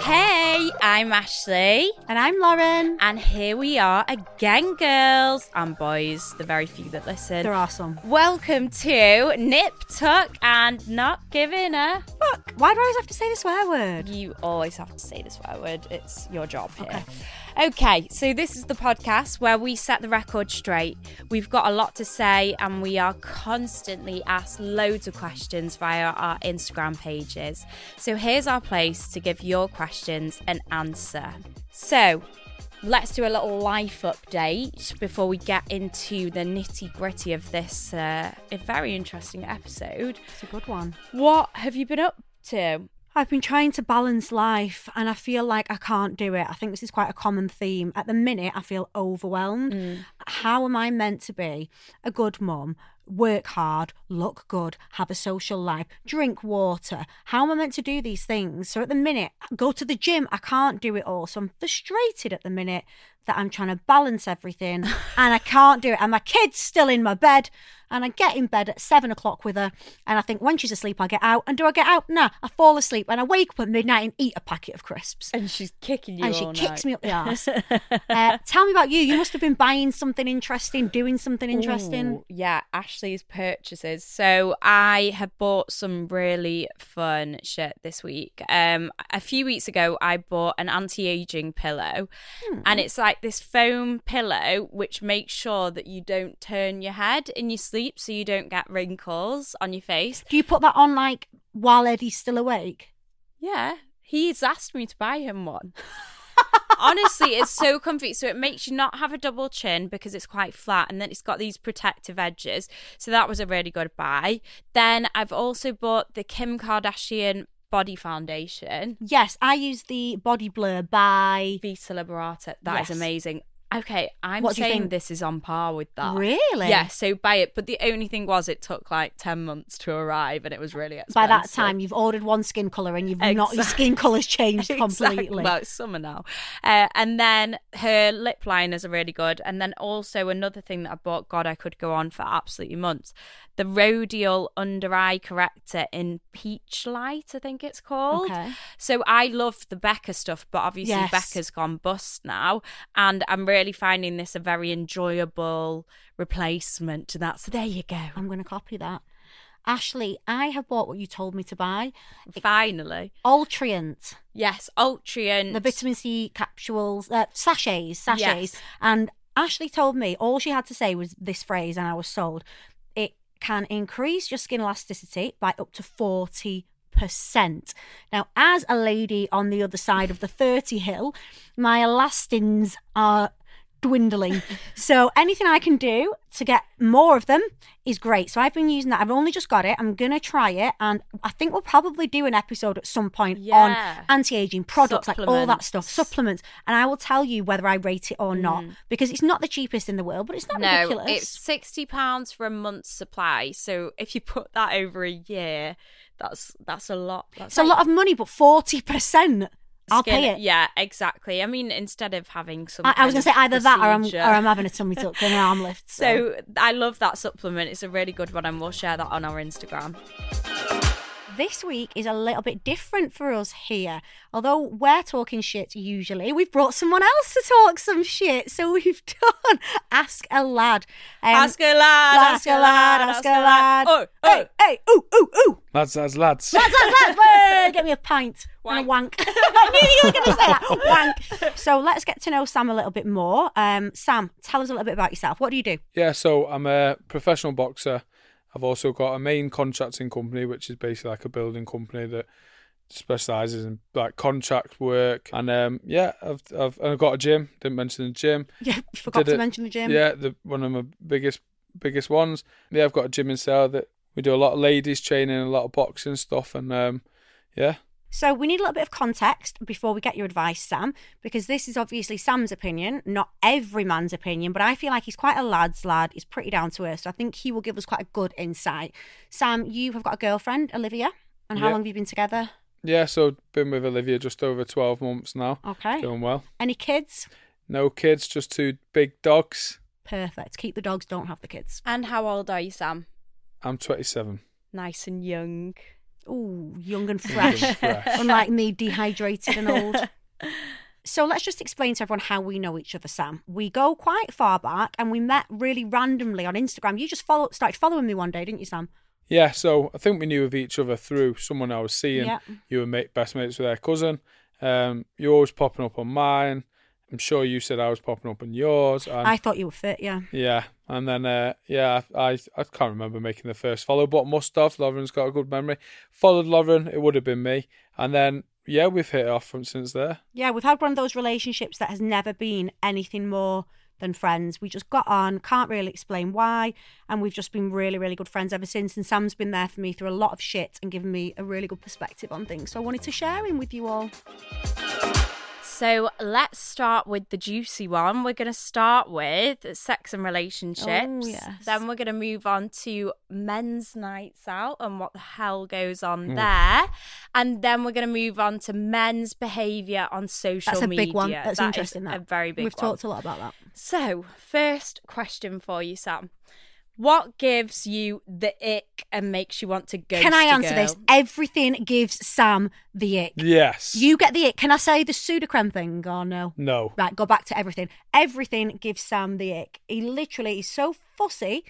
Hey, I'm Ashley. And I'm Lauren. And here we are again, girls and boys, the very few that listen. They're awesome. Welcome to Nip Tuck and Not Giving a Fuck. Why do I always have to say the swear word? You always have to say the swear word. It's your job here. Okay. Okay, so this is the podcast where we set the record straight. We've got a lot to say and we are constantly asked loads of questions via our Instagram pages. So here's our place to give your questions an answer. So, let's do a little life update before we get into the nitty gritty of this uh, very interesting episode. It's a good one. What have you been up to? I've been trying to balance life and I feel like I can't do it. I think this is quite a common theme. At the minute, I feel overwhelmed. Mm. How am I meant to be a good mum, work hard, look good, have a social life, drink water? How am I meant to do these things? So at the minute, go to the gym, I can't do it all. So I'm frustrated at the minute that I'm trying to balance everything and I can't do it. And my kid's still in my bed and I get in bed at seven o'clock with her. And I think when she's asleep, I get out. And do I get out? Nah, I fall asleep and I wake up at midnight and eat a packet of crisps. And she's kicking you. And she night. kicks me up the ass. uh, tell me about you. You must have been buying something interesting, doing something interesting. Ooh, yeah, Ashley's purchases. So I have bought some really fun shit this week. Um, a few weeks ago, I bought an anti-aging pillow, hmm. and it's like this foam pillow which makes sure that you don't turn your head in your sleep sleep so you don't get wrinkles on your face. Do you put that on like while Eddie's still awake? Yeah, he's asked me to buy him one. Honestly, it's so comfy. So it makes you not have a double chin because it's quite flat and then it's got these protective edges. So that was a really good buy. Then I've also bought the Kim Kardashian body foundation. Yes, I use the Body Blur by Vita Liberata. That yes. is amazing. Okay, I'm what saying this is on par with that. Really? Yeah, so buy it. But the only thing was it took like 10 months to arrive and it was really expensive. By that time, you've ordered one skin colour and you've exactly. not, your skin colour's changed completely. Exactly. Well, it's summer now. Uh, and then her lip liners are really good. And then also another thing that I bought, God, I could go on for absolutely months the Rodial under eye corrector in peach light, I think it's called. Okay. So I love the Becca stuff, but obviously yes. Becca's gone bust now, and I'm really finding this a very enjoyable replacement to that. So there you go. I'm going to copy that. Ashley, I have bought what you told me to buy. Finally. Altrient. Yes, Altrient. The vitamin C capsules, uh, sachets, sachets. Yes. And Ashley told me all she had to say was this phrase, and I was sold It can increase your skin elasticity by up to 40 percent. Now, as a lady on the other side of the 30 hill, my elastins are dwindling. so anything I can do to get more of them is great. So I've been using that. I've only just got it. I'm gonna try it, and I think we'll probably do an episode at some point yeah. on anti-aging products, like all that stuff, supplements, and I will tell you whether I rate it or mm. not because it's not the cheapest in the world, but it's not no, ridiculous. It's sixty pounds for a month's supply. So if you put that over a year, that's that's a lot. That's it's like, a lot of money, but forty percent. I'll pay it. Yeah, exactly. I mean, instead of having some, I, I was going to say either that or I'm or I'm having a tummy tuck and an arm lift. So. so I love that supplement. It's a really good one, and we'll share that on our Instagram. This week is a little bit different for us here. Although we're talking shit usually, we've brought someone else to talk some shit. So we've done Ask a Lad. Um, ask a lad, ask a lad, ask a lad. Oh, Hey, hey, ooh, ooh, ooh. Lads, lads, lads. Lads, lads, lads. Get me a pint and a wank. I knew you were going to say that. Wank. So let's get to know Sam a little bit more. Um, Sam, tell us a little bit about yourself. What do you do? Yeah, so I'm a professional boxer. I've also got a main contracting company, which is basically like a building company that specializes in like contract work. And um, yeah, I've, I've and I've got a gym. Didn't mention the gym. Yeah, forgot Did to it- mention the gym. Yeah, the one of my biggest biggest ones. Yeah, I've got a gym in Sale that we do a lot of ladies training, a lot of boxing stuff, and um, yeah, So we need a little bit of context before we get your advice, Sam, because this is obviously Sam's opinion, not every man's opinion, but I feel like he's quite a lad's lad. He's pretty down to earth, so I think he will give us quite a good insight. Sam, you have got a girlfriend, Olivia, and how Yeah. long have you been together? yeah. So been with Olivia just over twelve months now. Okay. Doing well. Any kids? No kids, just two big dogs. Perfect. Keep the dogs, don't have the kids. And how old are you, Sam? I'm 27. Nice and young. Ooh, young and Young and fresh. fresh. Unlike me, dehydrated and old. So let's just explain to everyone how we know each other, Sam. We go quite far back and we met really randomly on Instagram. You just follow started following me one day, didn't you, Sam? Yeah, so I think we knew of each other through someone I was seeing. Yeah. You were mate, best mates with their cousin. Um, you're always popping up on mine. I'm sure you said I was popping up on yours. And I thought you were fit, yeah. yeah, and then uh, yeah, I I can't remember making the first follow, but must have. Lauren's got a good memory. Followed Lauren, it would have been me, and then yeah, we've hit it off from since there. Yeah, we've had one of those relationships that has never been anything more than friends. We just got on, can't really explain why, and we've just been really, really good friends ever since. And Sam's been there for me through a lot of shit and given me a really good perspective on things. So I wanted to share him with you all. So let's start with the juicy one. We're going to start with sex and relationships. Oh, yes. Then we're going to move on to men's nights out and what the hell goes on Mm. there. And then we're going to move on to men's behavior on social media. That's a media. big one. That's That interesting. That A very big We've one. talked a lot about that. So, first question for you, Sam. What gives you the ick and makes you want to go? Can I answer this? Everything gives Sam the ick. Yes. You get the ick. Can I say the pseudocreme thing or no? No. Right, go back to everything. Everything gives Sam the ick. He literally is so fussy.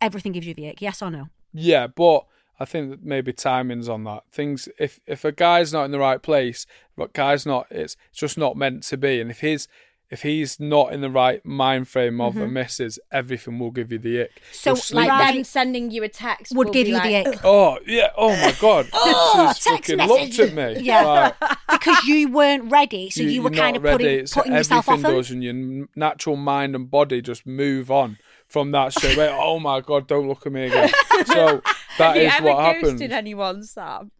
Everything gives you the ick. Yes or no? Yeah, but I think that maybe timing's on that. Things if if a guy's not in the right place, but guy's not it's it's just not meant to be. And if he's if he's not in the right mind frame of a missus, everything will give you the ick. Mm-hmm. So, You'll Like Right. them sending you a text Would give you like, the ick. Oh yeah! Oh my god! Oh, She's text fucking message. looked at me. Yeah. Like, because you weren't ready, so you, were you're kind of ready. putting, It's putting yourself off everything does, and your natural mind and body just move on from that straight away. oh my god! Don't look at me again. So that Have you ever what ghosted happens. anyone, Sam?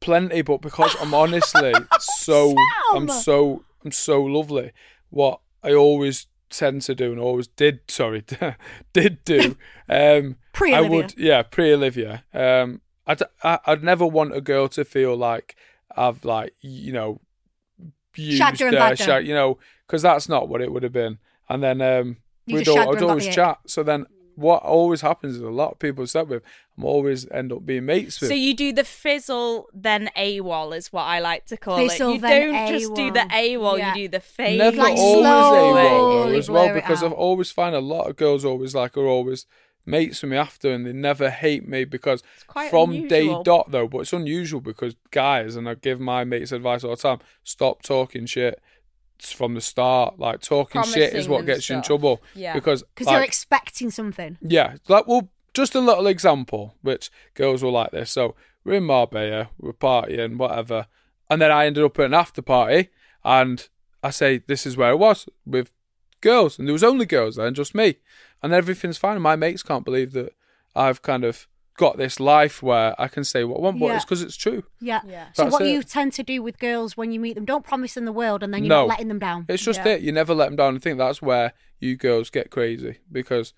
plenty, but because I'm honestly so I'm so I'm so lovely. What I always tend to do and always did sorry did do um Pre I would yeah pre Olivia. Um I'd I, I'd never want a girl to feel like I've like you know used her and her, bagged her. shag- you know because that's not what it would have been. And then um You we'd just shagged her al- I'd always chat. So then what always happens is a lot of people I've slept with I'm always end up being mates with So you do the fizzle, then AWOL is what I like to call Fizzle, it. You don't just do the AWOL. AWOL, Yeah. you do the fade. Never Like always slowly AWOL as well because I've always find a lot of girls always like are always mates with me after and they never hate me because quite from unusual. day dot though, but it's unusual because guys and I give my mates advice all the time, stop talking shit from the start. Like talking shit is what them gets you in trouble. Yeah. Because Because like, you're expecting something. yeah, like well, just a little example, which girls will like this. So we're in Marbella, we're partying, whatever, and then I ended up at an after party, and I say this is where I was with girls, and there was only girls there, and just me, and everything's fine. And my mates can't believe that I've kind of got this life where I can say what I want, but Yeah. it's because it's true. Yeah. Yeah. So That's what it. you tend to do with girls when you meet them, don't promise them the world and then you're No. not letting them down. It's just Yeah. it. You never let them down. I think that's where you girls get crazy because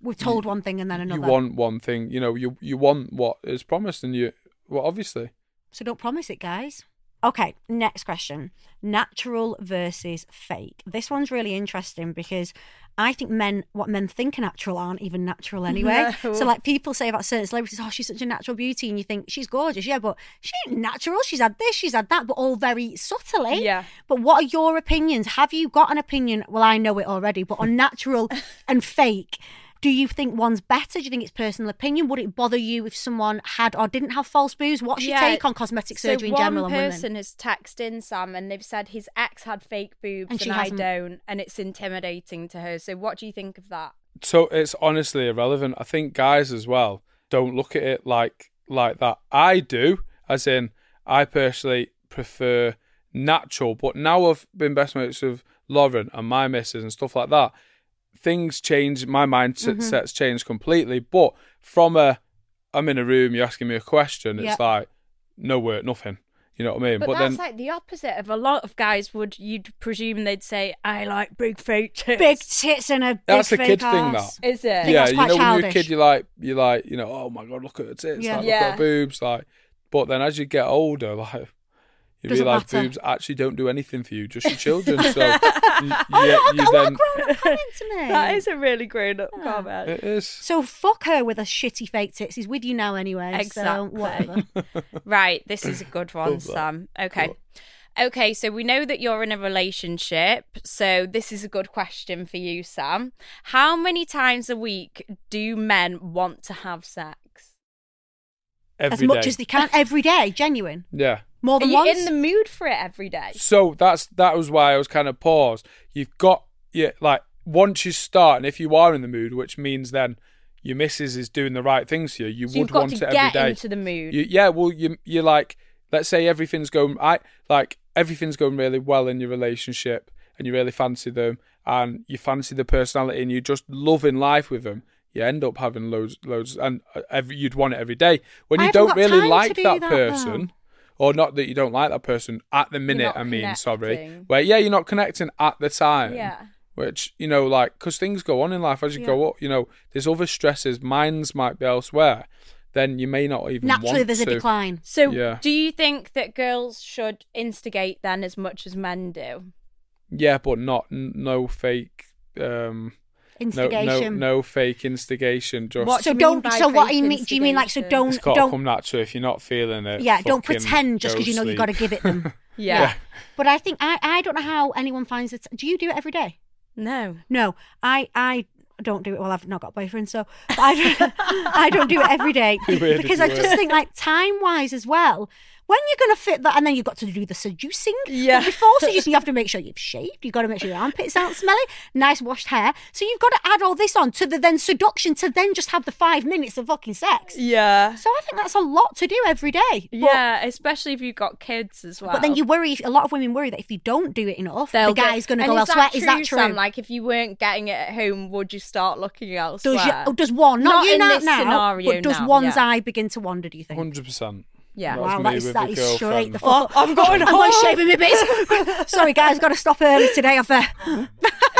We've told one thing and then another. you want one thing. You know, you you want what is promised, and you well, obviously. So don't promise it, guys. Okay, next question. Natural versus fake. This one's really interesting because I think men, what men think are natural, aren't even natural anyway. No. So, like, people say about certain celebrities, oh, she's such a natural beauty. And you think, she's gorgeous. Yeah, but she ain't natural. She's had this, she's had that, but all very subtly. Yeah. But what are your opinions? Have you got an opinion? Well, I know it already, but on natural and fake, do you think one's better? Do you think it's personal opinion? Would it bother you if someone had or didn't have false boobs? What's your Yeah, take on cosmetic So surgery in one general on women? person has texted in Sam and they've said his ex had fake boobs And and, she I don't, and it's intimidating to her. So what do you think of that? So it's honestly irrelevant. I think guys as well don't look at it like like that. I do, as in I personally prefer natural. But now I've been best mates with Lauren and my missus and stuff like that. Things change. My mindset Mm-hmm. sets change completely. But from a, I'm in a room. You're asking me a question. It's Yeah. like no work, nothing. You know what I mean? But, that's like the opposite of a lot of guys would. You'd presume they'd say, "I like big fake tits." Big tits and a big That's a fake kid thing, ass. Is it? yeah, you quite know when you're a kid, you like you like you know, oh my god, look at her tits, Yeah. like, look Yeah. at her boobs, like. But then as you get older, like you Doesn't realise matter. boobs actually don't do anything for you, just your children. So you, you, you then Comment to me. That is a really grown-up comment. it is. So fuck her with her shitty fake tits. He's with you now anyway. So Exactly. whatever. Right, this is a good one, Love that. Sam. Okay. Okay, so we know that you're in a relationship. So this is a good question for you, Sam. How many times a week do men want to have sex? as Every much day. as they can every day. Genuine. yeah. More Are than you once. in the mood for it every day? So that's that was why I was kind of paused. You've got yeah, like once you start, and if you are in the mood, which means then your missus is doing the right things for you, you So would you've got want to it every get day. into the mood. You, yeah, well, you you're like, let's say everything's going, I like everything's going really well in your relationship, and you really fancy them, and you fancy the personality, and you're just loving life with them. You end up having loads, loads, and uh, every, you'd want it every day. When I you don't really like do that, that, person, or not that you don't like that person at the minute. I mean, sorry, where yeah, you're not connecting at the time yeah. which you know like because things go on in life as you go up you know there's other stresses minds might be elsewhere then you may not even Naturally, want there's a decline. So Yeah. do you think that girls should instigate then as much as men do? yeah but not n- no fake um no, no Instigation. no fake instigation just What So do you mean don't. by So what do you mean? Do you mean like so? Don't it's got to don't. come natural if you're not feeling it Yeah, don't pretend just because you know you've got to give it them. Yeah. But I think I I don't know how anyone finds it. Do you do it every day? No. No, I I don't do it. Well, I've not got a boyfriend, so but I don't, I don't do it every day Be weird if because I just think like time wise as well. When you're gonna fit that, and then you've got to do the seducing. Yeah. But before seducing, you have to make sure you've shaved. You've got to make sure your armpits aren't smelly. Nice washed hair. So you've got to add all this on to the then seduction to then just have the five minutes of fucking sex. Yeah. So I think that's a lot to do every day. But- Yeah, especially if you've got kids as well. But then you worry. A lot of women worry that if you don't do it enough, They'll the get- guy's going to go is elsewhere. That Is that true? Sam? Like, if you weren't getting it at home, would you start looking elsewhere? Does, you, oh, does one, not, Not you in now, this now scenario but does now, one's yeah. eye begin to wander? Do you think? 100% Yeah. That's Wow, me that is with that a is straight the fuck. I'm going I'm like shaving my bits. Sorry, guys, got to stop early today. I've uh,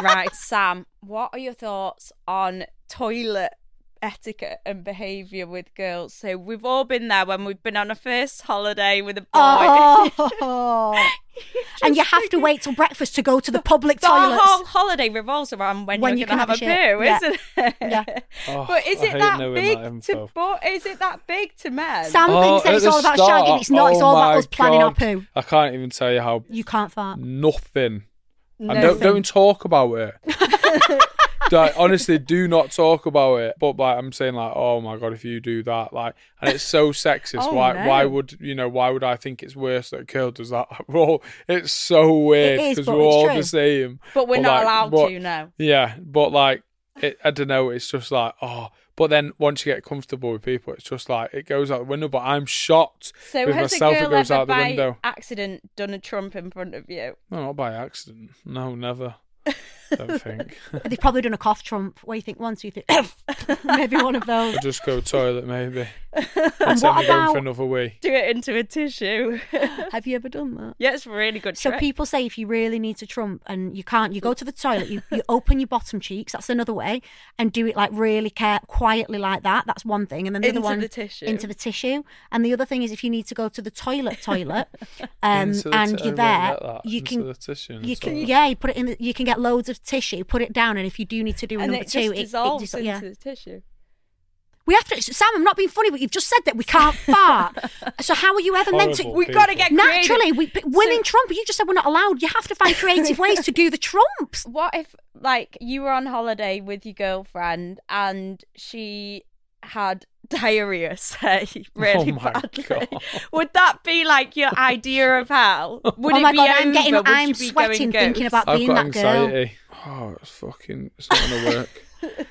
right, Sam. What are your thoughts on toilet etiquette and behaviour with girls? So we've all been there when we've been on a first holiday with a boy. oh. and you have to wait till breakfast to go to the public The whole holiday revolves around when, When you're you going to can have, have a a poo, Yeah. isn't it? Yeah. Oh, But is it that big that to info. but is it that big to men? Sam Oh, thinks that it's the all about shagging. It's not. it's oh all about oh us planning our God. poo. I can't even tell you how You can't fart. nothing No. and don't don't talk about it. like, honestly, do not talk about it. But like I'm saying, like, oh my god, if you do that, like, and it's so sexist. Oh, why? Why would you know? Why would I think it's worse that a girl does that? Well, it's so weird because but we're all true. the same. but we're But, not like, allowed what- to, no. Yeah, but like, it, I don't know. It's just like, oh. But then once you get comfortable with people, it's just like it goes out the window. But I'm shocked So with has myself. a It goes ever out the by window. accident done a trump in front of you? No, not by accident. No, never. don't think. They've probably done a cough trump where you think one, two, three, maybe one of those. I'll just go toilet maybe. And what about? for another wee. Do it into a tissue. Have you ever done that? yeah, it's a really good So trick. people say if you really need to trump and you can't, you go to the toilet, you, you open your bottom cheeks. That's another way, and do it like really care quietly like that. That's one thing, and then the Into other one the tissue. into the tissue. And the other thing is if you need to go to the toilet, toilet, um, the and t- you're there, like you into can. the tissue You can, yeah, you put it in. The, you can get loads of tissue, put it down, and if you do need to do a and number it two, just it, it dissolves dis- into yeah. the tissue. We have to, Sam. I'm not being funny, but you've just said that we can't fart. so how are you ever meant to? We've got to people. get creative. Naturally, we, but women trump. You just said we're not allowed. You have to find creative ways to do the trumps. What if, like, you were on holiday with your girlfriend and she had diarrhea, say, oh really Oh my badly? God. Would that be like your idea of hell? Oh Would oh it my be god, I'm getting, Would I'm you be going sweating thinking about I've being got that girl. Anxiety. Oh, it's fucking. It's not gonna work.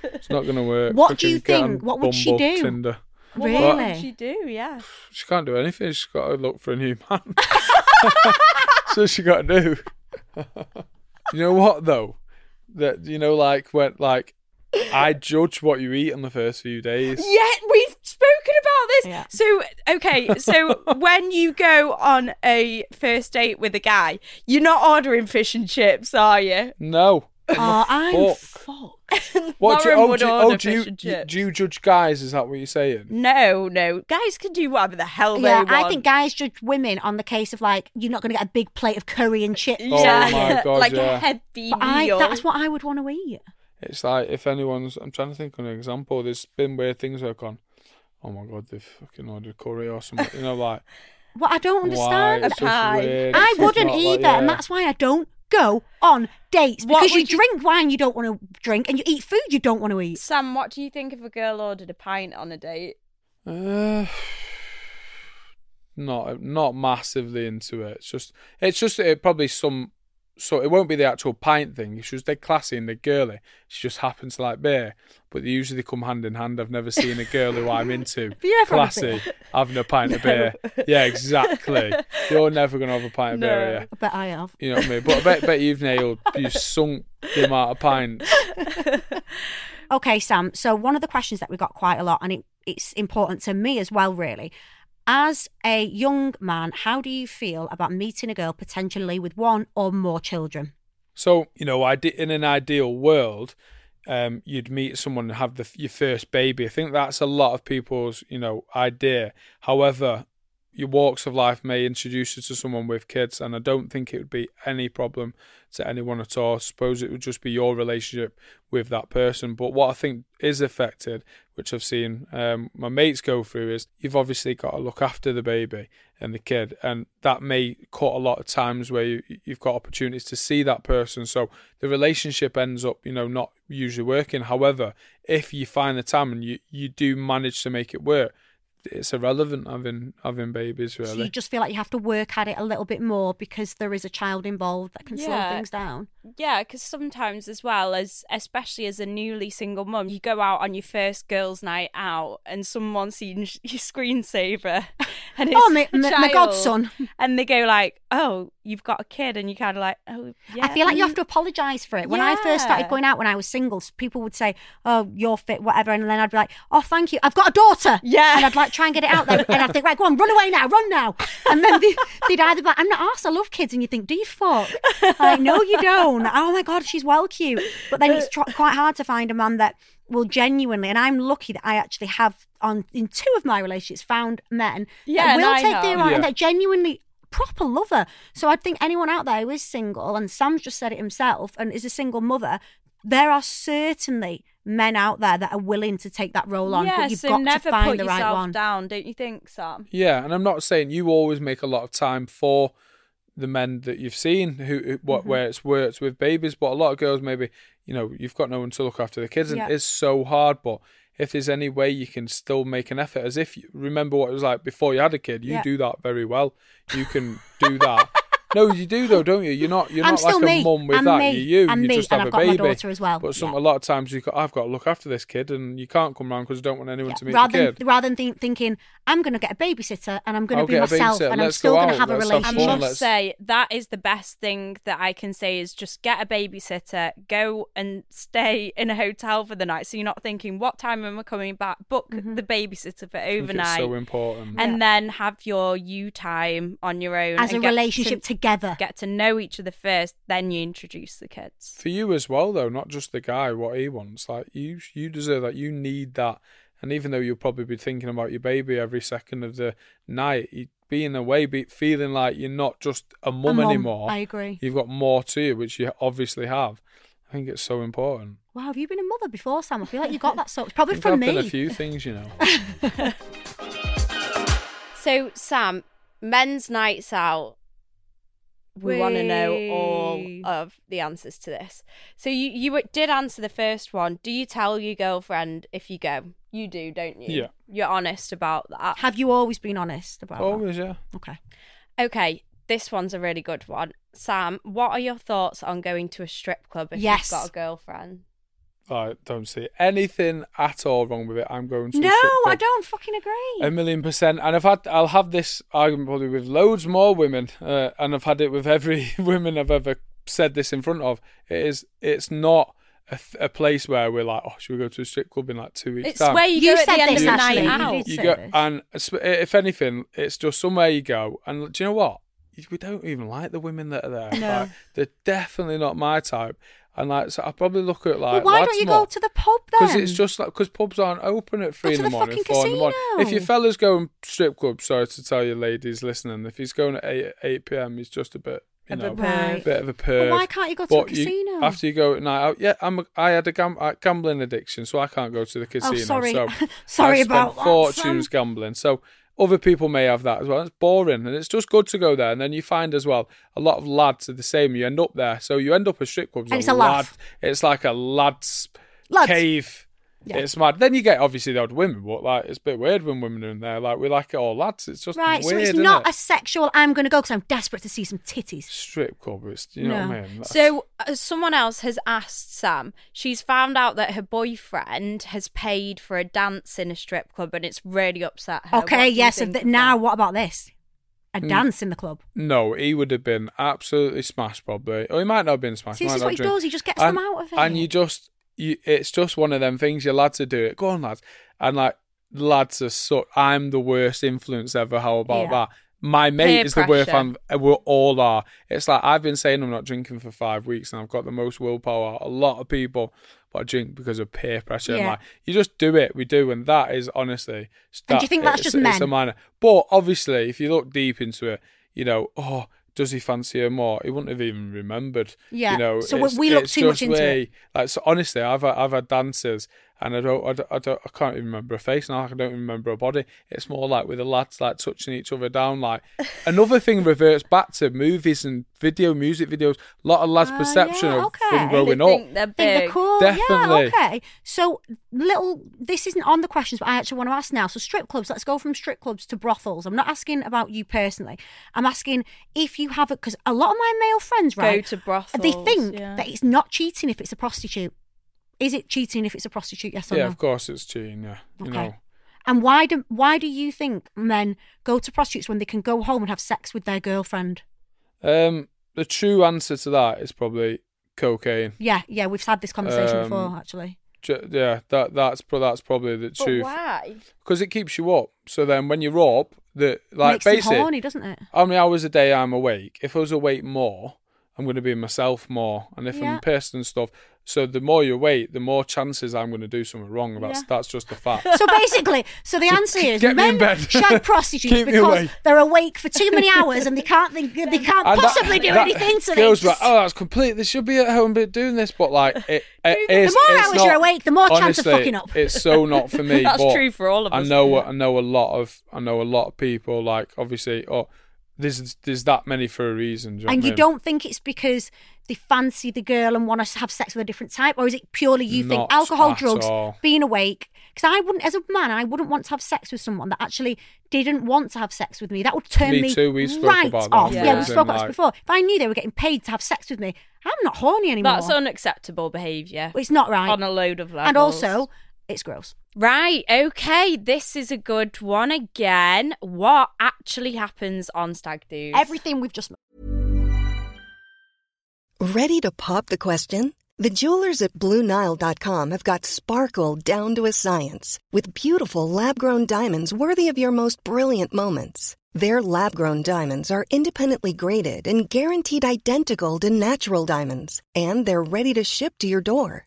it's not gonna work. What do you Fucking get on think? What would she do? Tinder. Well, Really? What would she do? Yeah. She can't do anything. She's got to look for a new man. so she got to do. you know what though? That you know, like when like I judge what you eat in the first few days. Yeah, we've spoken about this. Yeah. So, okay, so when you go on a first date with a guy, you're not ordering fish and chips, are you? No. Oh, I'm Fuck. fucked. What do you, Lauren oh, would do, you- order oh, do you, fish and chips. do you judge guys? Is that what you're saying? No, no. Guys can do whatever the hell Yeah, they want. I think guys judge women on the case of like you're not going to get a big plate of curry and chips. Oh my God, like yeah. a heavy But I, meal. that's what I would want to eat. It's like if anyone's. I'm trying to think of an example. There's been weird things I've gone. Oh my god, they've fucking ordered curry or something. You know, like What I don't why? understand. It's just weird. I It's just wouldn't not like- either, and yeah. that's why I don't go on dates What because you, you- drink wine you don't want to drink, and you eat food you don't want to eat. Sam, what do you think if a girl ordered a pint on a date? Uh, not not massively into it. It's just it's just it probably some so it won't be the actual pint thing. If was dead classy and they're girly, she just happens to like beer. But they usually come hand in hand. I've never seen a girl who I'm into you ever had a classy having a pint of beer. Yeah, exactly. You're never gonna have a pint of beer, No. you? I bet I have. You know what I mean? But I bet, bet you've nailed you sunk the amount of pints. Okay, Sam. So one of the questions that we got quite a lot, and it, it's important to me as well, really. As a young man, how do you feel about meeting a girl potentially with one or more children? So you know, in an ideal world, um, you'd meet someone and have the, your first baby. I think that's a lot of people's you know idea. However, your walks of life may introduce you to someone with kids, and I don't think it would be any problem to anyone at all. I suppose it would just be your relationship with that person. But what I think is affected, which I've seen um, my mates go through, is you've obviously got to look after the baby and the kid, and that may cut a lot of times where you, you've got opportunities to see that person. So the relationship ends up, you know, not usually working. However, if you find the time and you, you do manage to make it work, it's irrelevant having having babies really. So you just feel like you have to work at it a little bit more because there is a child involved that can slow things down. Yeah, because sometimes as well as, especially as a newly single mum, you go out on your first girls' night out, and someone sees your screensaver, and it's Oh, my, my, my godson. and they go like, "Oh, you've got a kid," and you kind of like, "Oh, yeah." I feel like you have mm. to apologise for it. When I first started going out when I was single, people would say, "Oh, you're fit, whatever," and then I'd be like, "Oh, thank you. I've got a daughter." Yeah. and I'd like try and get it out there, and I'd think, "Right, go on, run away now, run now," and then they, they'd either be like, "I'm not arsed, I love kids," and you think, "Do you fuck?" Like, no, you don't. Oh my god, she's well cute, but then it's uh, tr- quite hard to find a man that will genuinely, and I'm lucky that I actually have on in two of my relationships found men Yeah, that will I take have. their right Yeah. and that genuinely proper lover. So I think anyone out there who is single, and Sam's just said it himself, and is a single mother, there are certainly men out there that are willing to take that role on. yeah, but you've so got never to find put the right yourself one. down, don't you think, Sam? Yeah, and I'm not saying you always make a lot of time for the men that you've seen who, who what Mm-hmm. where it's worked with babies, but a lot of girls maybe you know you've got no one to look after the kids, and Yeah. it's so hard. But if there's any way you can still make an effort, as if you remember what it was like before you had a kid, you Yeah. do that very well. You can do that. No, you do though, don't you? You're not. You're I'm not like still a me. mum with I'm that. me. You're you. I'm you me, just and have I've a got my baby. daughter as well. But some Yeah. a lot of times you I've got to look after this kid, and you can't come round because I don't want anyone to meet rather the kid. than rather than think, thinking I'm going to get a babysitter and I'm going to be myself babysitter. and I'm still going to have a Let's have I must say that is the best thing that I can say is just get a babysitter, go and stay in a hotel for the night, so you're not thinking what time am I coming back. Book Mm-hmm. the babysitter for I think overnight, It's so important. and then have your you time on your own as a relationship to, together. get to know each other first, then you introduce the kids. for you as well though not just the guy what he wants like you you deserve that you need that and even though you'll probably be thinking about your baby every second of the night you, being away be feeling like you're not just a mum mum, anymore I agree. you've got more to you which you obviously have i think it's so important Wow, have you been a mother before, Sam? I feel like you got that sort. Probably I think from I've done me. a few things you know So Sam, men's nights out. We want to know all of the answers to this. So you you did answer the first one. Do you tell your girlfriend if you go? You do, don't you? Yeah. You're honest about that. Have you always been honest about always yeah? Okay. Okay, this one's a really good one. Sam, what are your thoughts on going to a strip club if Yes. you've got a girlfriend? I don't see anything at all wrong with it i'm going to No, I don't fucking agree. A million percent, and I've had I'll have this argument probably with loads more women, uh, and I've had it with every woman I've ever said this in front of. It is it's not a, th- a place where we're like, oh, should we go to a strip club in like two weeks? It's time? where you, You go at said the end this, of the night out. did you go, this. and if anything, it's just somewhere you go, and do you know what? We don't even like the women that are there. No. Like, they're definitely not my type. And like, so I probably look at like. well, why don't you go to the pub then? Because it's just like because pubs aren't open at three in the the morning, four in the morning. If your fella's going strip club, sorry to tell you, ladies listening, if he's going at eight eight p.m., he's just a bit, you A know, bit bit of a But perv. why can't you go to a But you- casino? after you go at night out, yeah, I'm a, I had a gam- gambling addiction, so I can't go to the oh, casino. oh, sorry. So sorry I spent about that. fortunes Sam. gambling. So other people may have that as well. It's boring, and it's just good to go there. And then you find as well a lot of lads are the same. You end up there, so you end up at strip clubs. And it's a laugh. It's like a lads, Lads. cave. Yeah. It's mad. Then you get obviously the odd women, but like it's a bit weird when women are in there. Like we like it all lads. It's just Right, weird. so it's isn't it? a sexual. I'm going to go because I'm desperate to see some titties. strip club. It's you know No. what I mean. That's- So, uh, someone else has asked Sam. She's found out that her boyfriend has paid for a dance in a strip club, and it's really upset her. Okay, do you yes. so th- now, what about this? A Mm. dance in the club. No, he would have been absolutely smashed probably. Or he might not have been smashed. See, this is what he drink. does. He just gets and, them out of it. And you just you it's just one of them things your lads are doing. It. Go on, lads. And like lads are so I'm the worst influence ever. How about Yeah. that? My mate Peer is the worst pressure. fan. Uh, we all are. It's like I've been saying I'm not drinking for five weeks, and I've got the most willpower. A lot of people, but I drink because of peer pressure. Yeah. like you just do it. We do, and that is honestly. And do you think that's just It's a men? minor. But obviously, if you look deep into it, you know, oh, does he fancy her more? He wouldn't have even remembered. Yeah. You know, So we- look too much into way- it. Like, so honestly, I've I've had dancers, and I don't, I don't, I don't, I can't even remember a face now. I don't even remember a body. It's more like with the lads like touching each other down. Like another thing reverts back to movies and video, music videos. A lot of lads' Ah, perception yeah, of okay. from They growing think up. they're think they're cool. Definitely. Yeah, okay. So little this isn't on the questions, but I actually want to ask now. So strip clubs, let's go from strip clubs to brothels. I'm not asking about you personally. I'm asking if you have it because a lot of my male friends, Go to brothels. They think yeah. that it's not cheating if it's a prostitute. Is it cheating if it's a prostitute? Yes or no? Yeah, no? of course it's cheating. Yeah, you Okay. know. And why do why do you think men go to prostitutes when they can go home and have sex with their girlfriend? Um, the true answer to that is probably cocaine. Yeah, yeah, we've had this conversation Um, before actually. Ju- Yeah, that that's that's probably the But truth why? because it keeps you up. So then when you're up, the like Makes them basically horny, doesn't it? how many hours a day I'm awake. If I was awake more, I'm going to be myself more. And if Yeah. I'm pissed and stuff, so the more you wait, the more chances I'm going to do something wrong. That's Yeah. that's just a fact. So basically, so the So answer is get me in men bed. shag prostitutes Keep because awake. they're awake for too many hours and they can't think they can't And that- possibly do that anything to Girls this. like, oh, that's complete. They should be at home but doing this, but like, it, it the is. more it's hours not- you're awake, the more chance of fucking up. It's so not for me. That's but true for all of us. I us. know. I know a lot of. I know a lot of people. Like, obviously, oh, there's there's that many for a reason. do know and you mean? don't think it's because they fancy the girl and want to have sex with a different type, or is it purely you think alcohol, at drugs, all. being awake because I wouldn't, as a man, I wouldn't want to have sex with someone that actually didn't want to have sex with me. That would turn Me me, too, we spoke right about that off. Yeah. Yeah, we as spoke in, about this before. If I knew they were getting paid to have sex with me, I'm not horny anymore. That's unacceptable behaviour it's not right. on a load of levels. and also, it's gross. Right, okay, this is a good one again. What actually happens on stag do's? Everything we've just Ready to pop the question? The jewelers at BlueNile.com have got sparkle down to a science with beautiful lab grown diamonds worthy of your most brilliant moments. Their lab grown diamonds are independently graded and guaranteed identical to natural diamonds, and they're ready to ship to your door.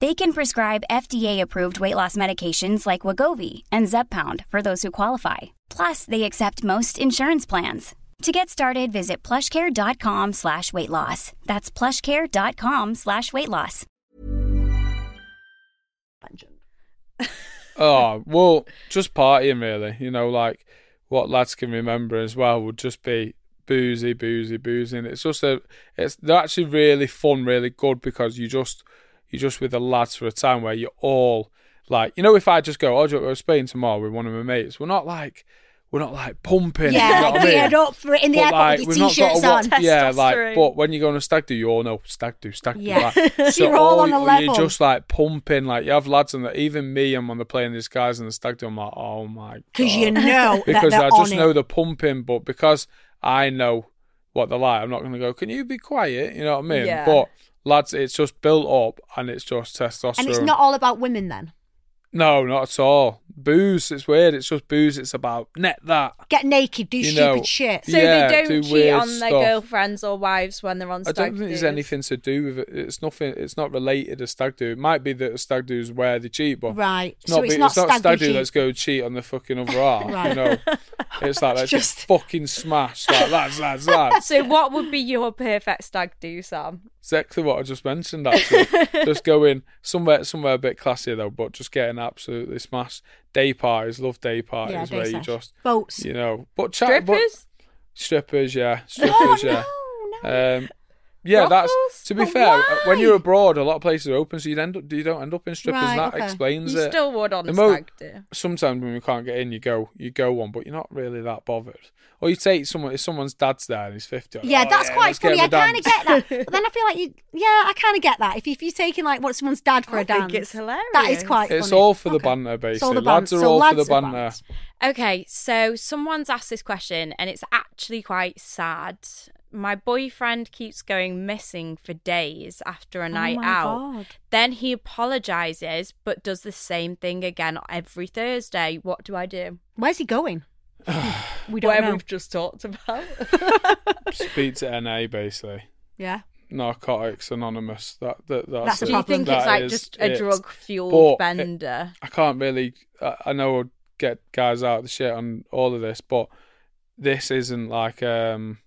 They can prescribe FDA-approved weight loss medications like Wegovy and Zepbound for those who qualify. Plus, they accept most insurance plans. To get started, visit plushcare.com slash weight loss. That's plushcare.com slash weight loss. Oh well, just partying really. You know, like what lads can remember as well would just be boozy, boozy. And it's just a, it's they're actually really fun, really good because you just you're just with the lads for a time where you're all like, you know, if I just go, oh, do you want to go to Spain tomorrow with one of my mates, we're not like. We're not like pumping. you know yeah, what I mean? up for it in the But, airport like, with your t-shirts on. Yeah, like, but when you go on a stag do, you all know stag do, stag do. Yeah. Like, so You're all on a level. You're just like pumping, like you have lads on the. Even me, I'm on the plane. These guys on the stag do. I'm like, oh my. god. Because you know because that I just on know it. the pumping, but because I know what they're like, I'm not going to go. Can you be quiet? You know what I mean? Yeah. But lads, it's just built up, and it's just testosterone. And it's not all about women then. No, not at all. Booze. It's weird. It's just booze. It's about net that. Get naked, do You stupid know, shit. So Yeah, they don't do cheat weird on their stuff. girlfriends or wives when they're on Stag I don't think there's do's? anything to do with it. It's nothing. It's not related to stag do. It might be that a stag do is where they cheat, but Right. It's so it's be- not it's not stag, stag do do. cheat. Let's go cheat on the fucking other half. Right. You know, it's like let's Just- just fucking smash like lads, lads, lads. So what would be your perfect stag do, Sam? exactly what I just mentioned. Actually, just going somewhere, somewhere a bit classier though, but just getting absolutely smashed. Day parties, love day parties Yeah, day where you just, Boats. you know, but chat, but Strippers? strippers, yeah, strippers, Oh, yeah. no, no. Um, yeah, that's to be But fair. uh, When you're abroad, a lot of places are open, so you end up you don't end up in strippers. Right, that okay. explains You it. still would on The a mo- stag do. Sometimes when we can't get in, you go you go one, but you're not really that bothered. Or you take someone if someone's dad's there and he's fifty. Yeah, oh, that's quite funny. I kind of get that. But then I feel like you, yeah, I kind of get that. If, if you're taking like what someone's dad for I a dance, it's hilarious. That is quite. It's funny. all for the Okay. banter, It's all basically. the Lads are so all for the are banter. bants. Okay, so someone's asked this question and it's actually quite sad. My boyfriend keeps going missing for days after a night Oh out. God. Then he apologizes but does the same thing again every Thursday. What do I do? Where's he going? we don't Where know. we've just talked about. Speak to NA, basically. Yeah. Narcotics Anonymous. That, that that's, That's a it. do you think That it's like just a drug fueled But it- bender? I can't really. I, I know I'd get guys out of the shit on all of this, but this isn't like um.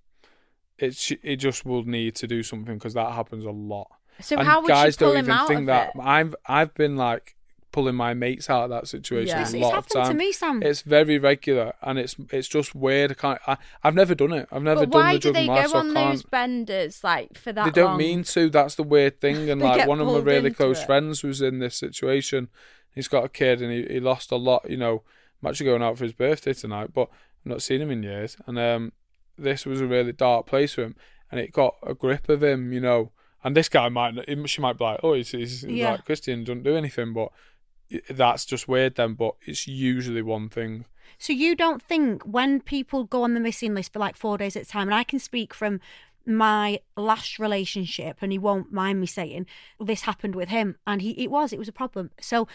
It's it just will need to do something because that happens a lot. So and how would guys you pull don't him even out think of that. it? I've I've been like pulling my mates out of that situation Yeah. a It's, lot it's of happened time. to me, Sam. It's very regular and it's it's just weird. I can't. I, I've never done it. I've never But done why the do drug they go my life, so I on those benders like for that they don't long? mean to. That's the weird thing. And like one of my really close it. friends was in this situation. He's got a kid and he, he lost a lot. You know, I'm actually going out for his birthday tonight, but I've not seen him in years. And um, this was a really dark place for him, and it got a grip of him. You know, and this guy might she might be like, oh, he's, he's Yeah. like Christian, doesn't do anything, but that's just weird then. But it's usually one thing. So you don't think when people go on the missing list for like four days at a time, and I can speak from my last relationship, and he won't mind me saying this happened with him, and he it was it was a problem. So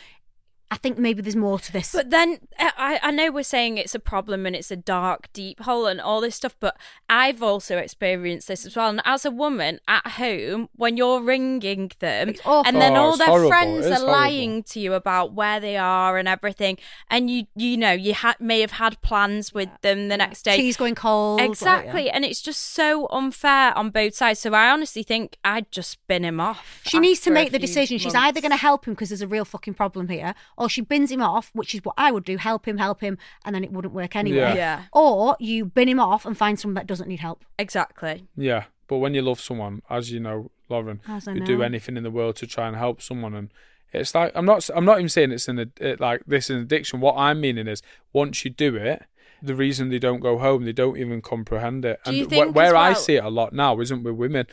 I think maybe there's more to this. But then uh, I, I know we're saying it's a problem and it's a dark, deep hole and all this stuff, but I've also experienced this as well. And as a woman at home, when you're ringing them and then Oh, all their horrible. friends It are is lying to you about where they are and everything, and you you know you ha- may have had plans with them the next day. Tea's going cold. like, yeah. Exactly, and it's just so unfair on both sides. So I honestly think I'd just spin him off. She needs to make the few decision. She's either going to help him because there's a real fucking problem here, or she bins him off, which is what I would do. Help him, help him, and then it wouldn't work anyway. Yeah. Yeah. Or you bin him off and find someone that doesn't need help. exactly. Yeah, but when you love someone, as you know, Lauren, As I you do anything in the world to try and help someone, and it's like I'm not. I'm not even saying it's an ad- it, like this is an addiction. What I'm meaning is once you do it, the reason they don't go home, they don't even comprehend it. Do and you wh- think where as I see it a lot now isn't with women,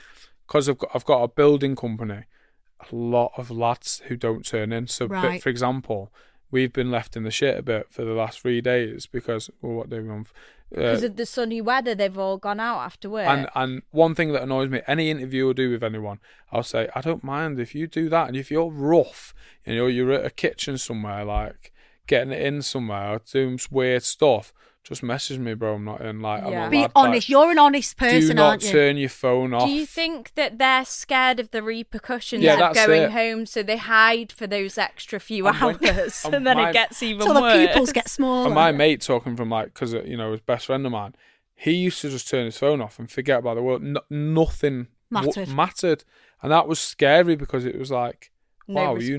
because I've got I've got a building company, a lot of lads who don't turn in. So, but for example. We've been left in the shit a bit for the last three days because, well, what do we want? Because uh, of the sunny weather, they've all gone out after work. And and one thing that annoys me, any interview I do with anyone, I'll say, I don't mind if you do that, and if you're rough, you know, you're at a kitchen somewhere, like getting it in somewhere, or doing weird stuff, just message me, bro. I'm not in. Like, Yeah. I'm a Be lad, honest. like, You're an honest person, do not aren't you? turn your phone off. Do you think that they're scared of the repercussions Yeah, of that's going it. home, so they hide for those extra few And when- hours, and and then my- it gets even Till the pupils get smaller. And my mate talking from like, because you know, his best friend of mine, he used to just turn his phone off and forget about the world. No, nothing w- Mattered. mattered, and that was scary because it was like, No wow, you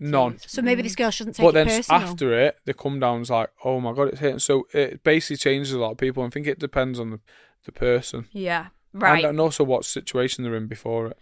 none. so maybe this girl shouldn't take but it then after it, they come down it's like, oh my god, it's hitting. So it basically changes a lot of people. I think it depends on the, the person, Yeah, right. and also what situation they're in before it.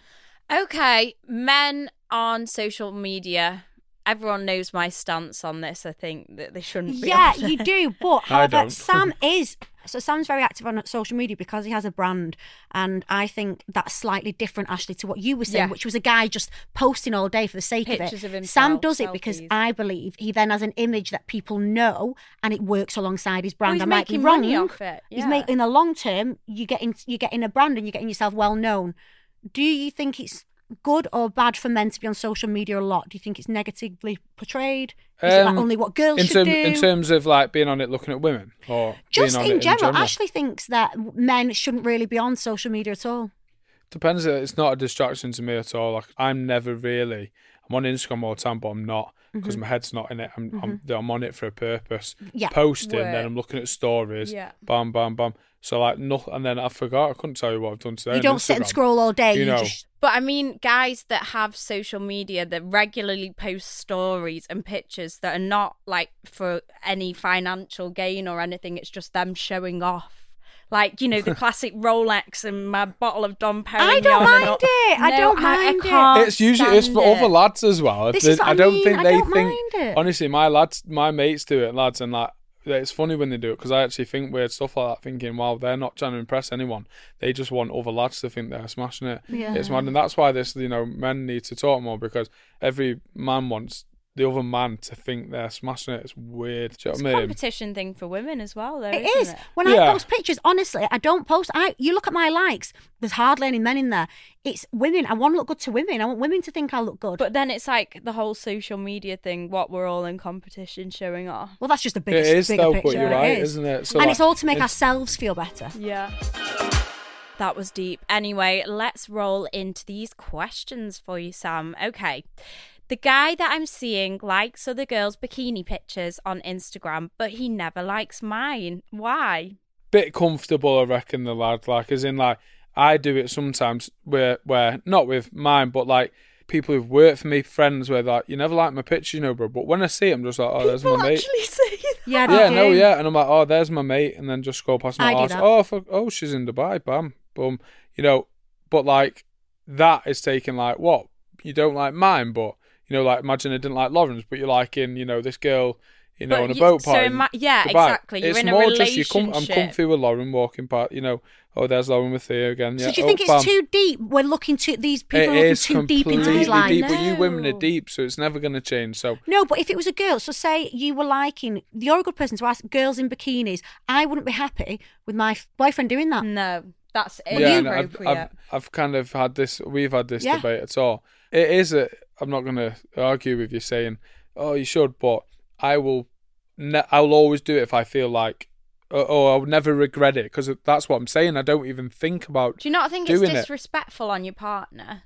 Okay, men on social media. Everyone knows my stance on this. I think that they shouldn't be. Yeah, on you do. But I however, don't. Sam is so Sam's very active on social media because he has a brand, and I think that's slightly different, Ashley, to what you were saying, Yeah. which was a guy just posting all day for the sake Pictures of of it. himself, Sam does it because selfies. I believe he then has an image that people know, and it works alongside his brand. he's I might be making wrong. it, He's making in the long term. You getting you're getting a brand and you're getting yourself well known. Do you think it's good or bad for men to be on social media a lot? Do you think it's negatively portrayed? Is it like Um, only what girls in, should term- do? in terms of like being on it, looking at women, or Just being on in it general, in general. Ashley thinks that men shouldn't really be on social media at all. Depends. uh, It's not a distraction to me at all. Like I'm never really. I'm on Instagram all the time, but I'm not because Mm-hmm. my head's not in it. I'm, I'm I'm on it for a purpose. Yeah. Posting, Work. then I'm looking at stories. Yeah. Bam, bam, bam. So like nothing, and then I forgot. I couldn't tell you what I've done today. you don't sit and scroll all day. You You, know. just But I mean, guys that have social media that regularly post stories and pictures that are not like for any financial gain or anything, it's just them showing off. Like, you know, the classic Rolex and my bottle of Dom Perignon. I don't mind all- it. I No, don't mind it. can't It's usually it's for stand other lads as well. This is what I don't think I they don't think. mind it. Honestly, my lads, my mates do it, lads, and like it's funny when they do it because I actually think weird stuff like that. Thinking, wow, they're not trying to impress anyone. They just want other lads to think they're smashing it. Yeah. It's mad, and that's why this, you know, men need to talk more because every man wants the other man to think they're smashing it. It's weird. Do you know a what I mean? competition thing for women as well, though. It isn't is. It? When Yeah. I post pictures, honestly, I don't post. I you look at my likes. There's hardly any men in there. It's women. I want to look good to women. I want women to think I look good. But then it's like the whole social media thing, what we're all in competition showing off. well, that's just the It biggest. is bigger though, picture. but you're right, is. isn't it? So, and like, it's all to make it's- ourselves feel better. Yeah. That was deep. Anyway, let's roll into these questions for you, Sam. Okay. The guy that I'm seeing likes other girls' bikini pictures on Instagram, but he never likes mine. Why? bit comfortable, I reckon, the lad. Like, as in, like, I do it sometimes where, where not with mine, but like people who've worked for me, friends, where like, you never like my picture, you know, bro. But when I see him, just like, oh, there's my People mate. actually say that. Yeah, Yeah, they no, yeah, and I'm like, oh, there's my mate, and then just scroll past my I do that. Oh, fuck, oh, she's in Dubai, bam, boom, you know. But like that is taken like what you don't like mine, but you know, like imagine I didn't like Lauren's, but you're liking, you know, this girl, you know, But on a you- boat so party. ima- yeah, Dubai. exactly. You're it's in a more just you come. I'm comfy with Lauren walking past. You know, oh, there's Lauren with Thea again. Yeah. So do you oh, think it's bam. too deep? We're looking to these people It are looking is too deep into completely his life. deep, but you women are deep, so it's never going to change. So No, but if it was a girl, so say you were liking, you're a good person to ask girls in bikinis. I wouldn't be happy with my boyfriend doing that. No, that's it. yeah, and I've. I've I've kind of had this. We've had this Yeah. debate at all. It is a. I'm not going to argue with you saying, oh, you should, but I will. Ne- I'll always do it if I feel like, Oh, I'll never regret it because that's what I'm saying. I don't even think about. Do you not think it's doing it. disrespectful on your partner?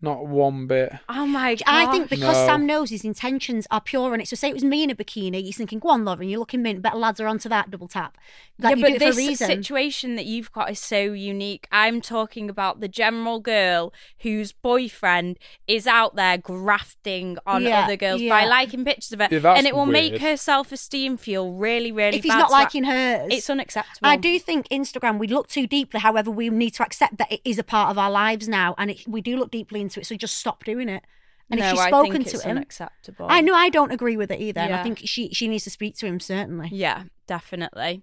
Not one bit. Oh my god! I think because No. Sam knows his intentions are pure on it. So say it was me in a bikini, you're thinking, go on, Lauren, you're looking mint. Better lads are onto that double tap. Like, you yeah, do but it for a this reason. situation that you've got is so unique. I'm talking about the general girl whose boyfriend is out there grafting on Yeah, other girls by yeah. liking pictures of it, Yeah, that's and it will make weird. her self-esteem feel really, really if he's bad. not So I- liking hers, it's unacceptable. I do think Instagram, we look too deeply. However, we need to accept that it is a part of our lives now, and it, we do look deeply into it. So just stop doing it. And no, if she's I spoken think to it's him, unacceptable. I know I don't agree with it either. And I think she she needs to speak to him certainly. Yeah, definitely.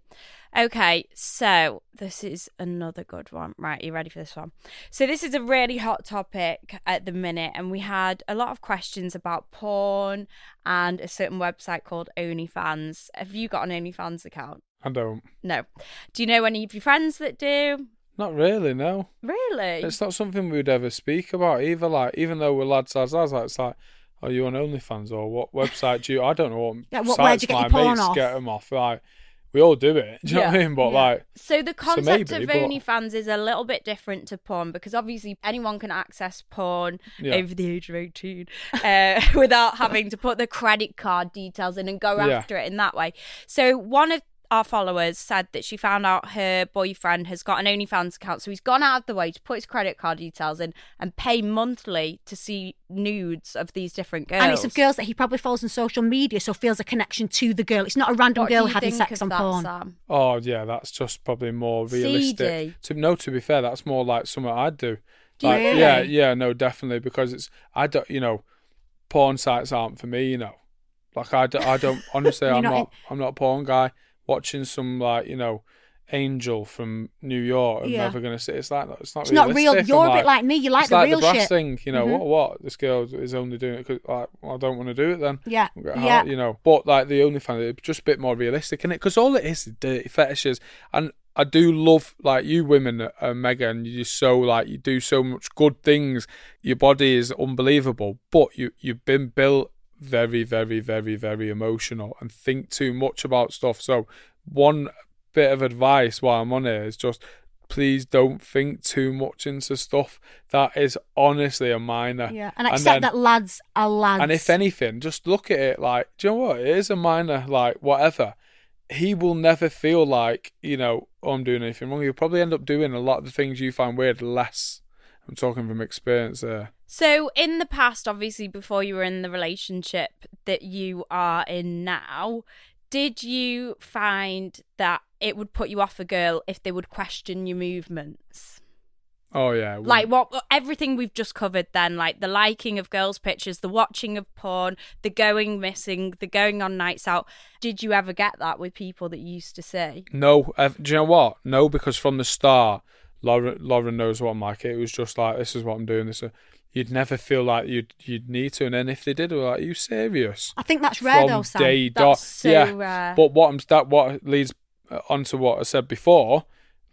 Okay, so this is another good one. Right, you ready for this one? So this is a really hot topic at the minute, and we had a lot of questions about porn and a certain website called OnlyFans. Have you got an OnlyFans account? I don't. No. Do you know any of your friends that do? Not really. No. Really? It's not something we'd ever speak about either. Like, even though we're lads, lads, lads, like, it's like, are you on OnlyFans or what website do you? I don't know what, Yeah, what- sites you get my mates off? get them off. Like, we all do it. Do you know what I mean? But yeah. like, So the concept maybe, of but- OnlyFans is a little bit different to porn because obviously anyone can access porn Yeah. over the age of 18 uh, without having to put the credit card details in and go Yeah. after it in that way. So one of our followers said that she found out her boyfriend has got an OnlyFans account, so he's gone out of the way to put his credit card details in and pay monthly to see nudes of these different girls. And it's of girls that he probably follows on social media, so feels a connection to the girl. It's not a random What girl having sex on that, porn. Sam? oh yeah, that's just probably more realistic. To no, to be fair, that's more like something I'd do. Do you like, really? Yeah, yeah, no, definitely because it's I don't, you know, porn sites aren't for me. You know, like I, don't- I don't honestly, I'm not not, in- I'm not a porn guy. Watching some like you know. Angel from New York. I'm Yeah. never gonna say it's like it's not. It's not real. You're I'm a bit like me. You like the like real the brass shit. thing, you know. Mhm. What? What? This girl is only doing it because like, well, I don't want to do it then. Yeah, yeah. you know. But like the only fan, it's just a bit more realistic in it because all it is is dirty fetishes, and I do love like you women, uh, Megan. You're so like you do so much good things. Your body is unbelievable, but you you've been built very, very, very, very emotional and think too much about stuff. So one bit of advice while I'm on here is just please don't think too much into stuff that is honestly a minor. Yeah, and accept then- that lads are lads. and if anything, just look at it like, do you know what? It is a minor, like, whatever. He will never feel like, you know, oh, I'm doing anything wrong. He'll probably end up doing a lot of the things you find weird less. I'm talking from experience there. So, in the past, obviously, before you were in the relationship that you are in now, did you find that it would put you off a girl if they would question your movements? Oh, yeah. Like what everything we've just covered then, like the liking of girls' pictures, the watching of porn, the going missing, the going on nights out. Did you ever get that with people that you used to see? No, uh, do you know what? No, because from the start, Lauren, Lauren knows what I'm like. It was just like, this is what I'm doing. This, is- you'd never feel like you'd you'd need to. And then if they did, were like, are you serious? I think that's rare from though, Sam. day That's dot. so yeah, rare. but what I'm that what leads uh, onto what I said before.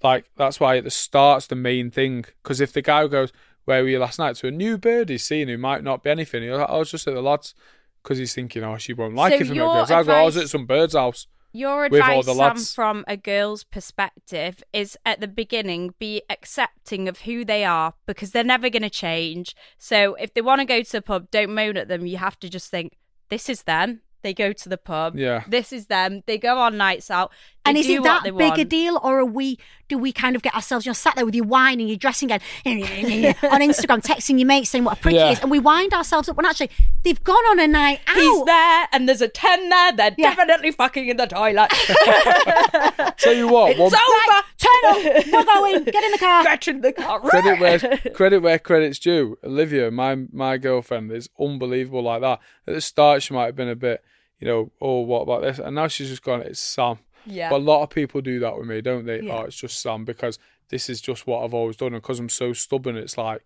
Like that's why at the start's the main thing. Because if the guy goes, "Where were you last night?" to a new bird he's seen who might not be anything, he'll, I was just at the lads. Because he's thinking, "Oh, she won't like So it from your girls." I go, "I was advice- at some bird's house." Your advice, Sam, from a girl's perspective, is at the beginning be accepting of who they are because they're never going to change. So if they want to go to the pub, don't moan at them. You have to just think, this is them. They go to the pub. Yeah. This is them. They go on nights out. They And is do it that they big a deal, or are we? Do we kind of get ourselves? You're sat there with your wine and your dressing gown on Instagram, texting your mates saying what a prick Yeah. he is, and we wind ourselves up when actually they've gone on a night out. He's there and there's a 10 there. They're Yeah. definitely fucking in the toilet. Tell you what, one it's over. Turn up, we're going. Get in the car. Get in the car. credit where credit where credit's due. Olivia, my my girlfriend, is unbelievable like that. At the start, she might have been a bit, you know, oh, what about this? And now she's just gone, it's Sam. Yeah. But a lot of people do that with me, don't they? Yeah. Oh, it's just Sam because this is just what I've always done, and because I'm so stubborn, it's like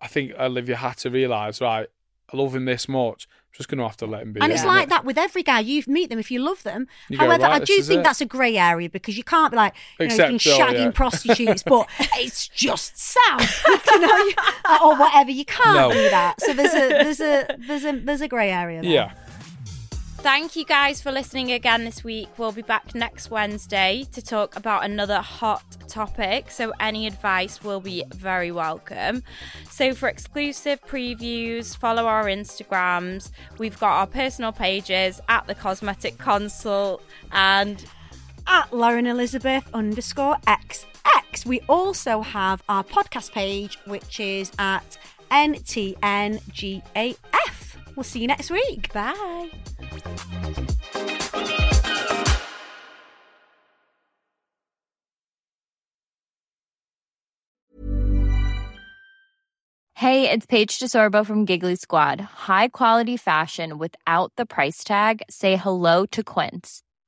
I think Olivia had to realise, right? I love him this much. Just gonna have to let him be. And it's like it? that with every guy. You meet them if you love them. You go, However, right, I do think it. that's a grey area because you can't be like, you know, you've been all, oh, shagging yeah. prostitutes, but it's just Sam, you know, or whatever. You can't No. do that. So there's a there's a there's a there's a grey area. There. Yeah. Thank you guys for listening again this week. We'll be back next Wednesday to talk about another hot topic. So, any advice will be very welcome. So, for exclusive previews, follow our Instagrams. We've got our personal pages at the Cosmetic Consult and at Lauren Elizabeth underscore XX. We also have our podcast page, which is at NTNGAF. We'll see you next week. bye. Hey, it's Paige DeSorbo from Giggly Squad. High quality fashion without the price tag. Say hello to Quince.